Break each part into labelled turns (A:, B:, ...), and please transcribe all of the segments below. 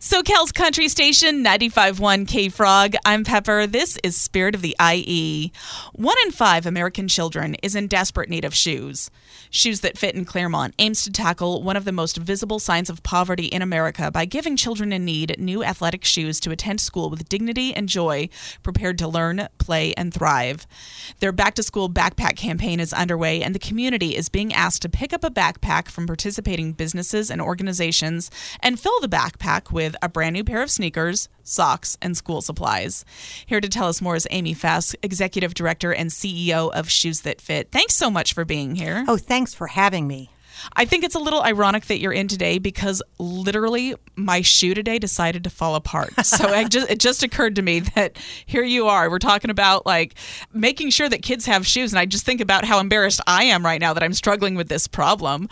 A: SoCal's country station 95.1 K Frog. I'm Pepper. This is Spirit of the IE. One in five American children is in desperate need of shoes. Shoes That Fit in Claremont aims to tackle one of the most visible signs of poverty in America by giving children in need new athletic shoes to attend school with dignity and joy, prepared to learn, play, and thrive. Their back to school backpack campaign is underway, and the community is being asked to pick up a backpack from participating businesses and organizations and fill the backpack with a brand new pair of sneakers, socks, and school supplies. Here to tell us more is Amy Fass, Executive Director and CEO of Shoes That Fit. Thanks so much for being here.
B: Oh, thanks for having me.
A: I think it's a little ironic that you're in today because literally my shoe today decided to fall apart. So I just, it just occurred to me that here you are. We're talking about like making sure that kids have shoes. And I just think about how embarrassed I am right now that I'm struggling with this problem.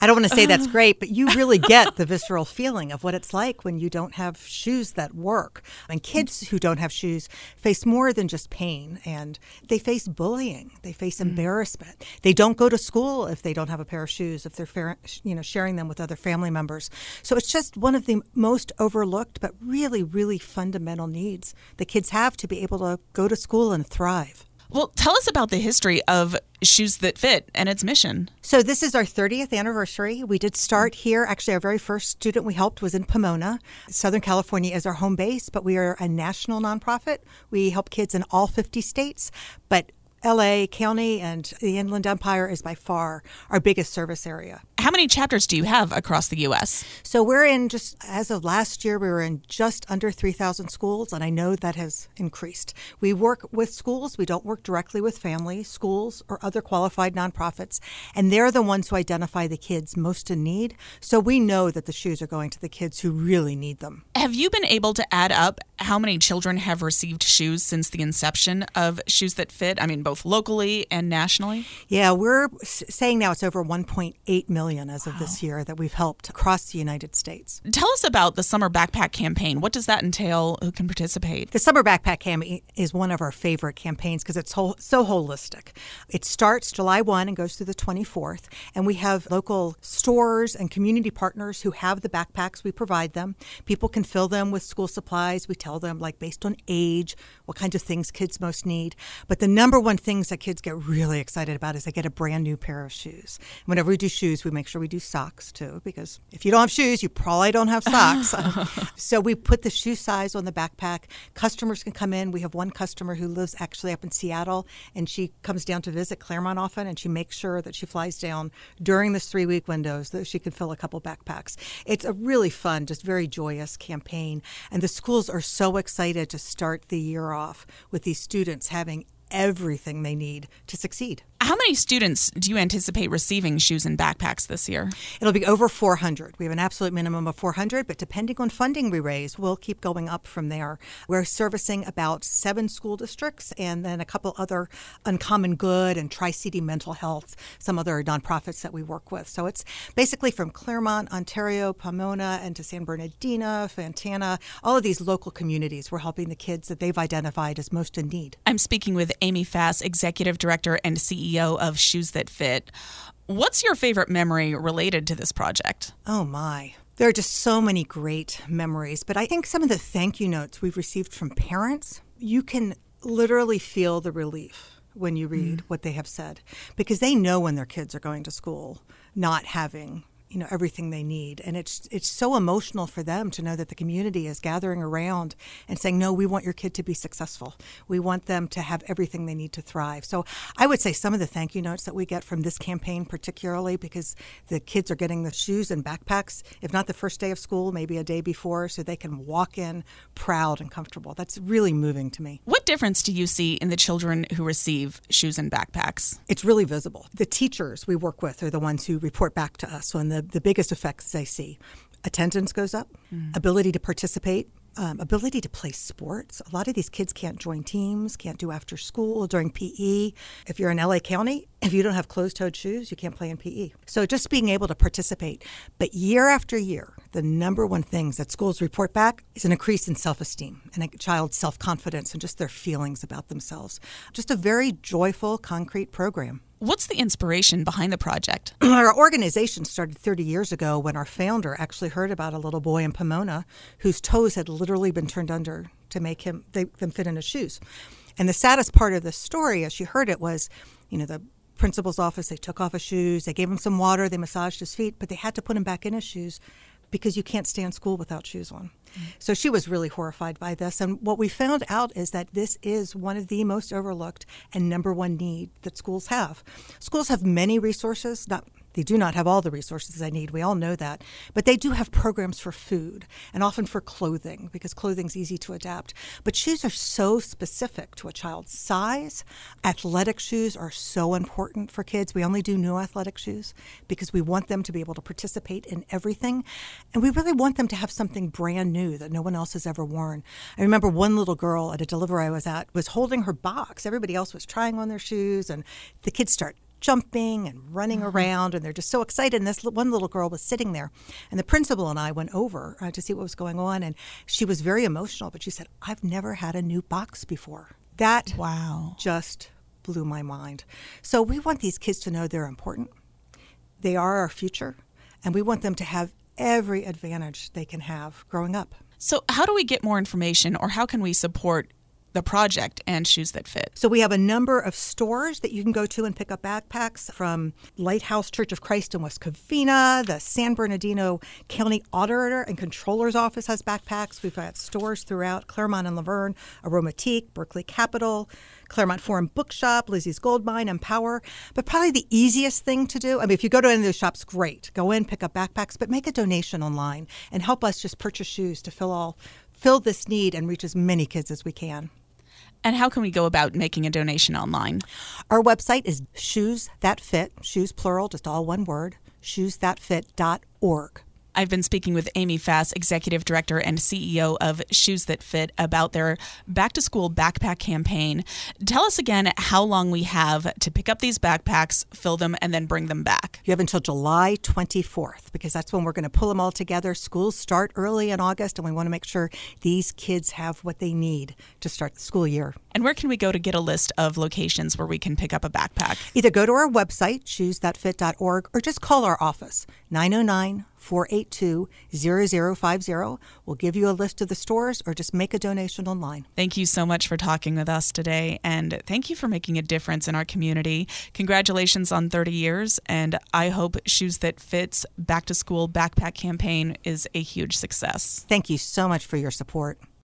B: I don't want to say that's great, but you really get the visceral feeling of what it's like when you don't have shoes that work. And kids who don't have shoes face more than just pain and they face bullying, they face mm. embarrassment. They don't go to school if they don't have a pair of shoes, if they're you know sharing them with other family members. So it's just one of the most overlooked but really really fundamental needs that kids have to be able to go to school and thrive.
A: Well, tell us about the history of Shoes That Fit and its mission.
B: So, this is our 30th anniversary. We did start here. Actually, our very first student we helped was in Pomona. Southern California is our home base, but we are a national nonprofit. We help kids in all 50 states, but LA County and the Inland Empire is by far our biggest service area.
A: How many chapters do you have across the U.S.?
B: So we're in just as of last year, we were in just under 3,000 schools, and I know that has increased. We work with schools, we don't work directly with families, schools, or other qualified nonprofits, and they're the ones who identify the kids most in need. So we know that the shoes are going to the kids who really need them.
A: Have you been able to add up how many children have received shoes since the inception of Shoes That Fit? I mean, both locally and nationally?
B: Yeah, we're saying now it's over 1.8 million as of this year that we've helped across the United States.
A: Tell us about the Summer Backpack Campaign. What does that entail? Who can participate?
B: The Summer Backpack Campaign is one of our favorite campaigns because it's so holistic. It starts July 1 and goes through the 24th, and we have local stores and community partners who have the backpacks. We provide them. People can fill them with school supplies. We tell them, like, based on age, what kinds of things kids most need. But the number one things that kids get really excited about is they get a brand new pair of shoes. Whenever we do shoes, we make sure we do socks too, because if you don't have shoes, you probably don't have socks. so we put the shoe size on the backpack. Customers can come in. We have one customer who lives actually up in Seattle, and she comes down to visit Claremont often, and she makes sure that she flies down during this three week window so that she can fill a couple backpacks. It's a really fun, just very joyous campaign, and the schools are so excited to start the year off with these students having everything they need to succeed.
A: How many students do you anticipate receiving shoes and backpacks this year?
B: It'll be over 400. We have an absolute minimum of 400, but depending on funding we raise, we'll keep going up from there. We're servicing about seven school districts and then a couple other Uncommon Good and Tri City Mental Health, some other nonprofits that we work with. So it's basically from Claremont, Ontario, Pomona, and to San Bernardino, Fontana, all of these local communities. We're helping the kids that they've identified as most in need.
A: I'm speaking with Amy Fass, Executive Director and CEO CEO of Shoes That Fit. What's your favorite memory related to this project?
B: Oh, my. There are just so many great memories, but I think some of the thank you notes we've received from parents, you can literally feel the relief when you read mm. what they have said because they know when their kids are going to school not having you know everything they need. And it's it's so emotional for them to know that the community is gathering around and saying no we want your kid to be successful. We want them to have everything they need to thrive. So i would say some of the thank you notes that we get from this campaign particularly because the kids are getting the shoes and backpacks if not the first day of school maybe a day before so they can walk in proud and comfortable. That's really moving to me.
A: What difference do you see in the children who receive shoes and backpacks?
B: It's really visible. The teachers we work with are the ones who report back to us when the, the biggest effects I see attendance goes up, mm. ability to participate, um, ability to play sports. A lot of these kids can't join teams, can't do after school during PE. If you're in LA County, if you don't have closed toed shoes, you can't play in PE. So just being able to participate. But year after year, the number one things that schools report back is an increase in self esteem and a child's self confidence and just their feelings about themselves. Just a very joyful, concrete program.
A: What's the inspiration behind the project?
B: our organization started 30 years ago when our founder actually heard about a little boy in Pomona whose toes had literally been turned under to make him they, them fit in his shoes. And the saddest part of the story, as she heard it, was, you know, the principal's office. They took off his shoes, they gave him some water, they massaged his feet, but they had to put him back in his shoes because you can't stay in school without shoes on. Mm. So she was really horrified by this. And what we found out is that this is one of the most overlooked and number one need that schools have. Schools have many resources, not they do not have all the resources they need. We all know that. But they do have programs for food and often for clothing because clothing's easy to adapt. But shoes are so specific to a child's size. Athletic shoes are so important for kids. We only do new athletic shoes because we want them to be able to participate in everything. And we really want them to have something brand new that no one else has ever worn. I remember one little girl at a delivery I was at was holding her box. Everybody else was trying on their shoes, and the kids start jumping and running mm-hmm. around, and they're just so excited. And this one little girl was sitting there, and the principal and I went over uh, to see what was going on, and she was very emotional. But she said, "I've never had a new box before." That
A: wow,
B: just blew my mind. So we want these kids to know they're important. They are our future, and we want them to have every advantage they can have growing up.
A: So, how do we get more information, or how can we support the project and Shoes That Fit.
B: So we have a number of stores that you can go to and pick up backpacks from Lighthouse Church of Christ in West Covina. The San Bernardino County Auditor and Controller's Office has backpacks. We've got stores throughout Claremont and La Verne, Aromatique, Berkeley Capital, Claremont Forum Bookshop, Lizzie's Gold Mine, Empower. But probably the easiest thing to do, I mean, if you go to any of those shops, great. Go in, pick up backpacks, but make a donation online and help us just purchase shoes to fill all fill this need and reach as many kids as we can.
A: And how can we go about making a donation online?
B: Our website is Shoes That Fit, shoes plural, just all one word, shoesthatfit.org.
A: I've been speaking with Amy Fass, Executive Director and CEO of Shoes That Fit, about their back to school backpack campaign. Tell us again how long we have to pick up these backpacks, fill them, and then bring them back.
B: You have until July 24th because that's when we're going to pull them all together. Schools start early in August, and we want to make sure these kids have what they need to start the school year.
A: And where can we go to get a list of locations where we can pick up a backpack?
B: Either go to our website, shoesthatfit.org, or just call our office, 909 482 0050. We'll give you a list of the stores or just make a donation online.
A: Thank you so much for talking with us today, and thank you for making a difference in our community. Congratulations on 30 years, and I hope Shoes That Fits Back to School Backpack campaign is a huge success.
B: Thank you so much for your support.